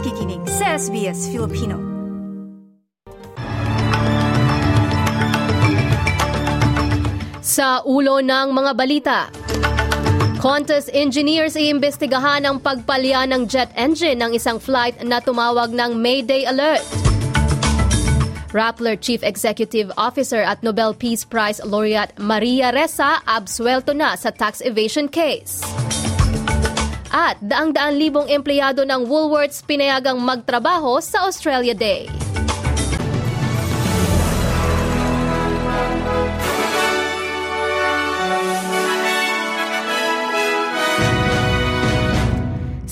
nakikinig sa SBS Filipino. Sa ulo ng mga balita, Qantas engineers iimbestigahan ang pagpalya ng jet engine ng isang flight na tumawag ng Mayday Alert. Rappler Chief Executive Officer at Nobel Peace Prize laureate Maria Ressa absuelto na sa tax evasion case. At daang-daan libong empleyado ng Woolworths pinayagang magtrabaho sa Australia Day.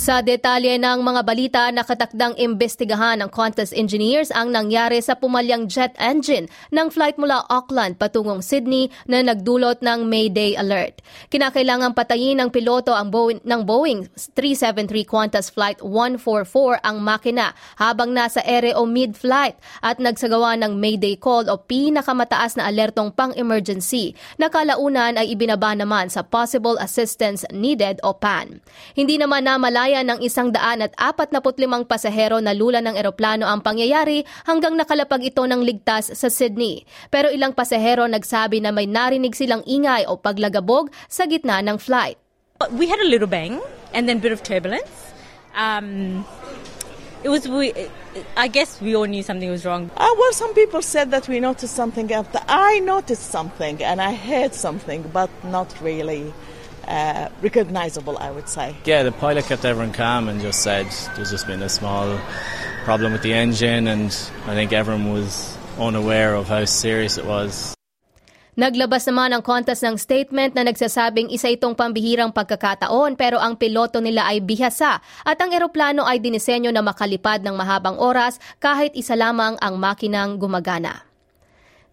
Sa detalye ng mga balita, nakatakdang imbestigahan ng Qantas engineers ang nangyari sa pumalyang jet engine ng flight mula Auckland patungong Sydney na nagdulot ng Mayday Alert. Kinakailangang patayin ng piloto ang Boeing, ng Boeing 373 Qantas Flight 144 ang makina habang nasa ere o mid-flight at nagsagawa ng Mayday Call o pinakamataas na alertong pang-emergency na kalaunan ay ibinaba naman sa Possible Assistance Needed o PAN. Hindi naman namalaya Kaya ng isang daan at apat na limang pasahero na lula ng eroplano ang pangyayari hanggang nakalapag ito ng ligtas sa Sydney. Pero ilang pasahero nagsabi na may narinig silang ingay o paglagabog sa gitna ng flight. We had a little bang and then a bit of turbulence. Um, it was we, I guess we all knew something was wrong. Uh, well, some people said that we noticed something after. I noticed something and I heard something, but not really uh, recognizable, I would say. Yeah, the pilot kept everyone calm and just said there's just been a small problem with the engine, and I think everyone was unaware of how serious it was. Naglabas naman ang Qantas ng statement na nagsasabing isa itong pambihirang pagkakataon pero ang piloto nila ay bihasa at ang eroplano ay dinisenyo na makalipad ng mahabang oras kahit isa lamang ang makinang gumagana.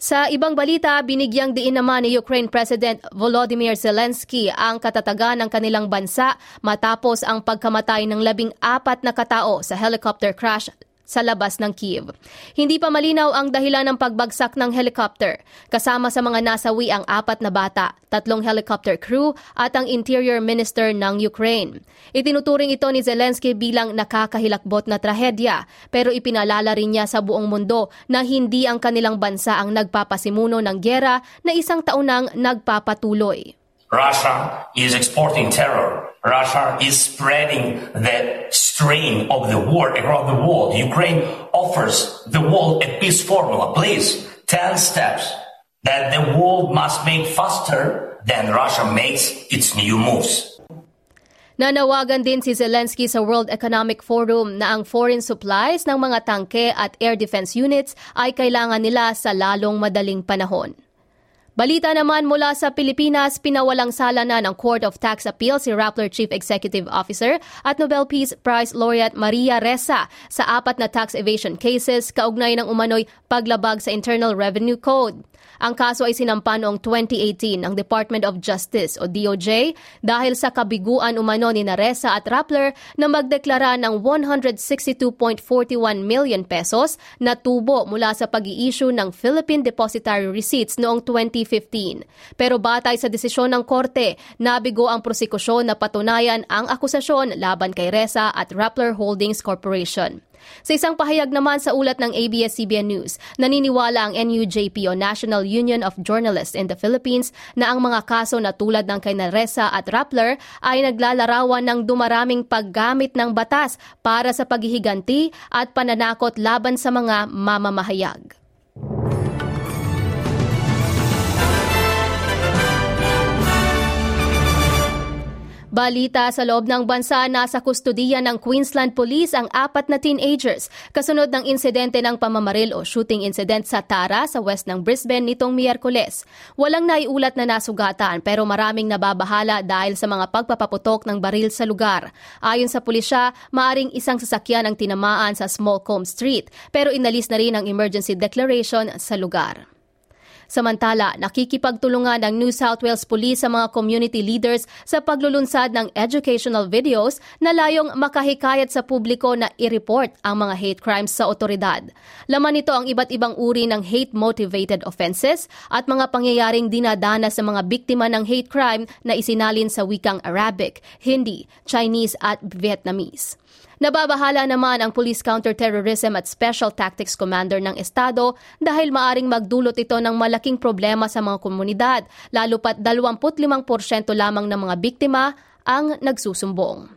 Sa ibang balita, binigyang diin naman ni Ukraine President Volodymyr Zelensky ang katatagan ng kanilang bansa matapos ang pagkamatay ng labing apat na katao sa helicopter crash sa labas ng Kiev. Hindi pa malinaw ang dahilan ng pagbagsak ng helicopter. Kasama sa mga nasawi ang apat na bata, tatlong helicopter crew at ang interior minister ng Ukraine. Itinuturing ito ni Zelensky bilang nakakahilakbot na trahedya pero ipinalala rin niya sa buong mundo na hindi ang kanilang bansa ang nagpapasimuno ng gera na isang taon nang nagpapatuloy. Russia is exporting terror. Russia is spreading the strain of the war around the world. Ukraine offers the world a peace formula. Please, 10 steps that the world must make faster than Russia makes its new moves. Nanawagan din si Zelensky sa World Economic Forum na ang foreign supplies ng mga tangke at air defense units ay kailangan nila sa lalong madaling panahon. Balita naman mula sa Pilipinas, pinawalang sala na ng Court of Tax Appeal si Rappler Chief Executive Officer at Nobel Peace Prize laureate Maria Ressa sa apat na tax evasion cases kaugnay ng umano'y paglabag sa Internal Revenue Code. Ang kaso ay sinampa noong 2018 ng Department of Justice o DOJ dahil sa kabiguan umano ni Naresa at Rappler na magdeklara ng 162.41 million pesos na tubo mula sa pag-i-issue ng Philippine Depositary Receipts noong 2015. Pero batay sa desisyon ng korte, nabigo ang prosekusyon na patunayan ang akusasyon laban kay Resa at Rappler Holdings Corporation. Sa isang pahayag naman sa ulat ng ABS-CBN News, naniniwala ang NUJP o National Union of Journalists in the Philippines na ang mga kaso na tulad ng kay Naresa at Rappler ay naglalarawan ng dumaraming paggamit ng batas para sa paghihiganti at pananakot laban sa mga mamamahayag. Balita sa loob ng bansa, nasa kustodiya ng Queensland Police ang apat na teenagers kasunod ng insidente ng pamamaril o shooting incident sa Tara sa west ng Brisbane nitong Miyerkules. Walang naiulat na nasugatan pero maraming nababahala dahil sa mga pagpapaputok ng baril sa lugar. Ayon sa pulisya, maaring isang sasakyan ang tinamaan sa Smallcombe Street pero inalis na rin ang emergency declaration sa lugar. Samantala, nakikipagtulungan ng New South Wales Police sa mga community leaders sa paglulunsad ng educational videos na layong makahikayat sa publiko na i-report ang mga hate crimes sa otoridad. Laman nito ang iba't ibang uri ng hate-motivated offenses at mga pangyayaring dinadana sa mga biktima ng hate crime na isinalin sa wikang Arabic, Hindi, Chinese at Vietnamese. Nababahala naman ang Police Counterterrorism at Special Tactics Commander ng Estado dahil maaring magdulot ito ng malaking problema sa mga komunidad, lalo pat 25% lamang ng mga biktima ang nagsusumbong.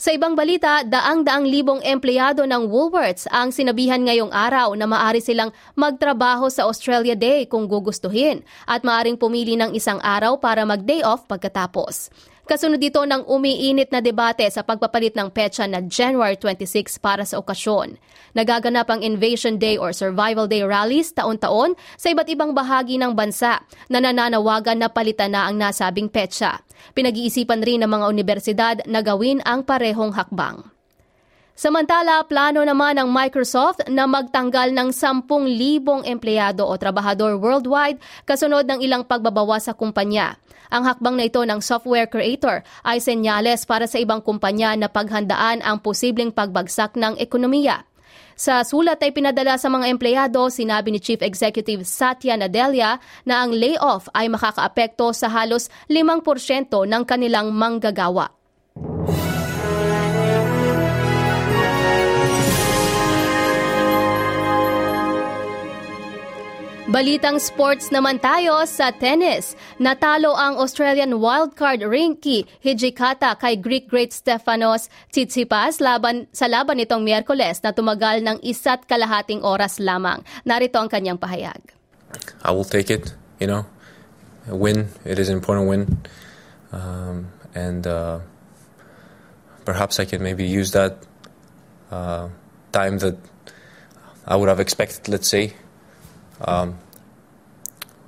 Sa ibang balita, daang-daang libong empleyado ng Woolworths ang sinabihan ngayong araw na maari silang magtrabaho sa Australia Day kung gugustuhin at maaring pumili ng isang araw para mag-day off pagkatapos. Kasunod dito ng umiinit na debate sa pagpapalit ng petsa na January 26 para sa okasyon. Nagaganap ang Invasion Day or Survival Day rallies taon-taon sa iba't ibang bahagi ng bansa na nananawagan na palitan na ang nasabing petsa. Pinag-iisipan rin ng mga universidad na gawin ang parehong hakbang. Samantala, plano naman ng Microsoft na magtanggal ng 10,000 empleyado o trabahador worldwide kasunod ng ilang pagbabawas sa kumpanya. Ang hakbang na ito ng software creator ay senyales para sa ibang kumpanya na paghandaan ang posibleng pagbagsak ng ekonomiya. Sa sulat ay pinadala sa mga empleyado, sinabi ni Chief Executive Satya Nadella na ang layoff ay makakaapekto sa halos 5% ng kanilang manggagawa. Balitang sports naman tayo sa tennis. Natalo ang Australian wildcard Rinky Hijikata kay Greek great Stefanos Tsitsipas laban, sa laban nitong Miyerkules na tumagal ng isa't kalahating oras lamang. Narito ang kanyang pahayag. I will take it, you know. A win, it is an important win. Um, and uh, perhaps I can maybe use that uh, time that I would have expected, let's say, um,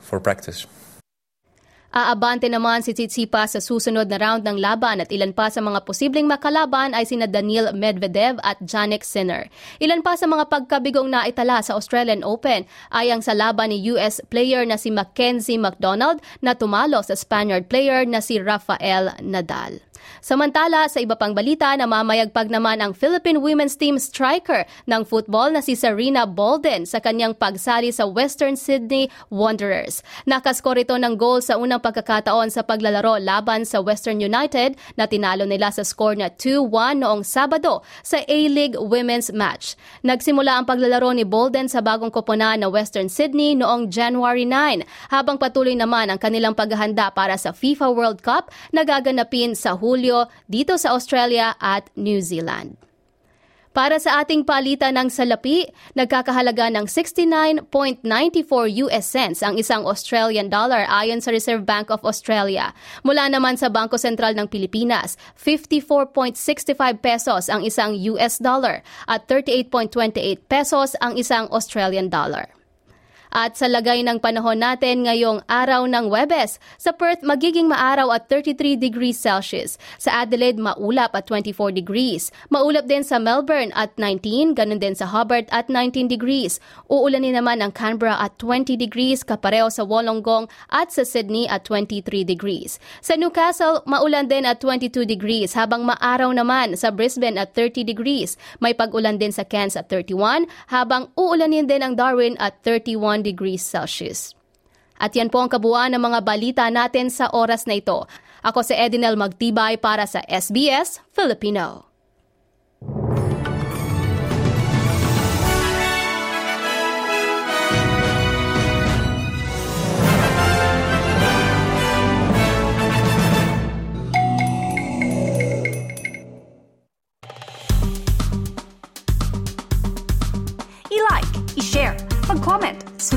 for practice. Aabante naman si Tsitsipas sa susunod na round ng laban at ilan pa sa mga posibleng makalaban ay sina Daniil Medvedev at Jannik Sinner. Ilan pa sa mga pagkabigong na itala sa Australian Open ay ang sa laban ni US player na si Mackenzie McDonald na tumalo sa Spaniard player na si Rafael Nadal. Samantala, sa iba pang balita, namamayagpag naman ang Philippine women's team striker ng football na si Serena Bolden sa kanyang pagsali sa Western Sydney Wanderers. Nakaskor ito ng goal sa unang pagkakataon sa paglalaro laban sa Western United na tinalo nila sa score na 2-1 noong Sabado sa A-League Women's Match. Nagsimula ang paglalaro ni Bolden sa bagong koponan na Western Sydney noong January 9 habang patuloy naman ang kanilang paghahanda para sa FIFA World Cup na gaganapin sa Hulyo Hulyo dito sa Australia at New Zealand. Para sa ating palitan ng salapi, nagkakahalaga ng 69.94 US cents ang isang Australian dollar ayon sa Reserve Bank of Australia. Mula naman sa Bangko Sentral ng Pilipinas, 54.65 pesos ang isang US dollar at 38.28 pesos ang isang Australian dollar. At sa lagay ng panahon natin ngayong araw ng Webes, sa Perth magiging maaraw at 33 degrees Celsius. Sa Adelaide maulap at 24 degrees. Maulap din sa Melbourne at 19, ganun din sa Hobart at 19 degrees. Uulanin naman ang Canberra at 20 degrees, kapareho sa Wollongong at sa Sydney at 23 degrees. Sa Newcastle, maulan din at 22 degrees, habang maaraw naman sa Brisbane at 30 degrees. May pag-ulan din sa Cairns at 31, habang uulanin din ang Darwin at 31 degrees Celsius. At yan po ang kabuuan ng mga balita natin sa oras na ito. Ako si Edinel Magtibay para sa SBS Filipino. I-like, i-share, mag-comment,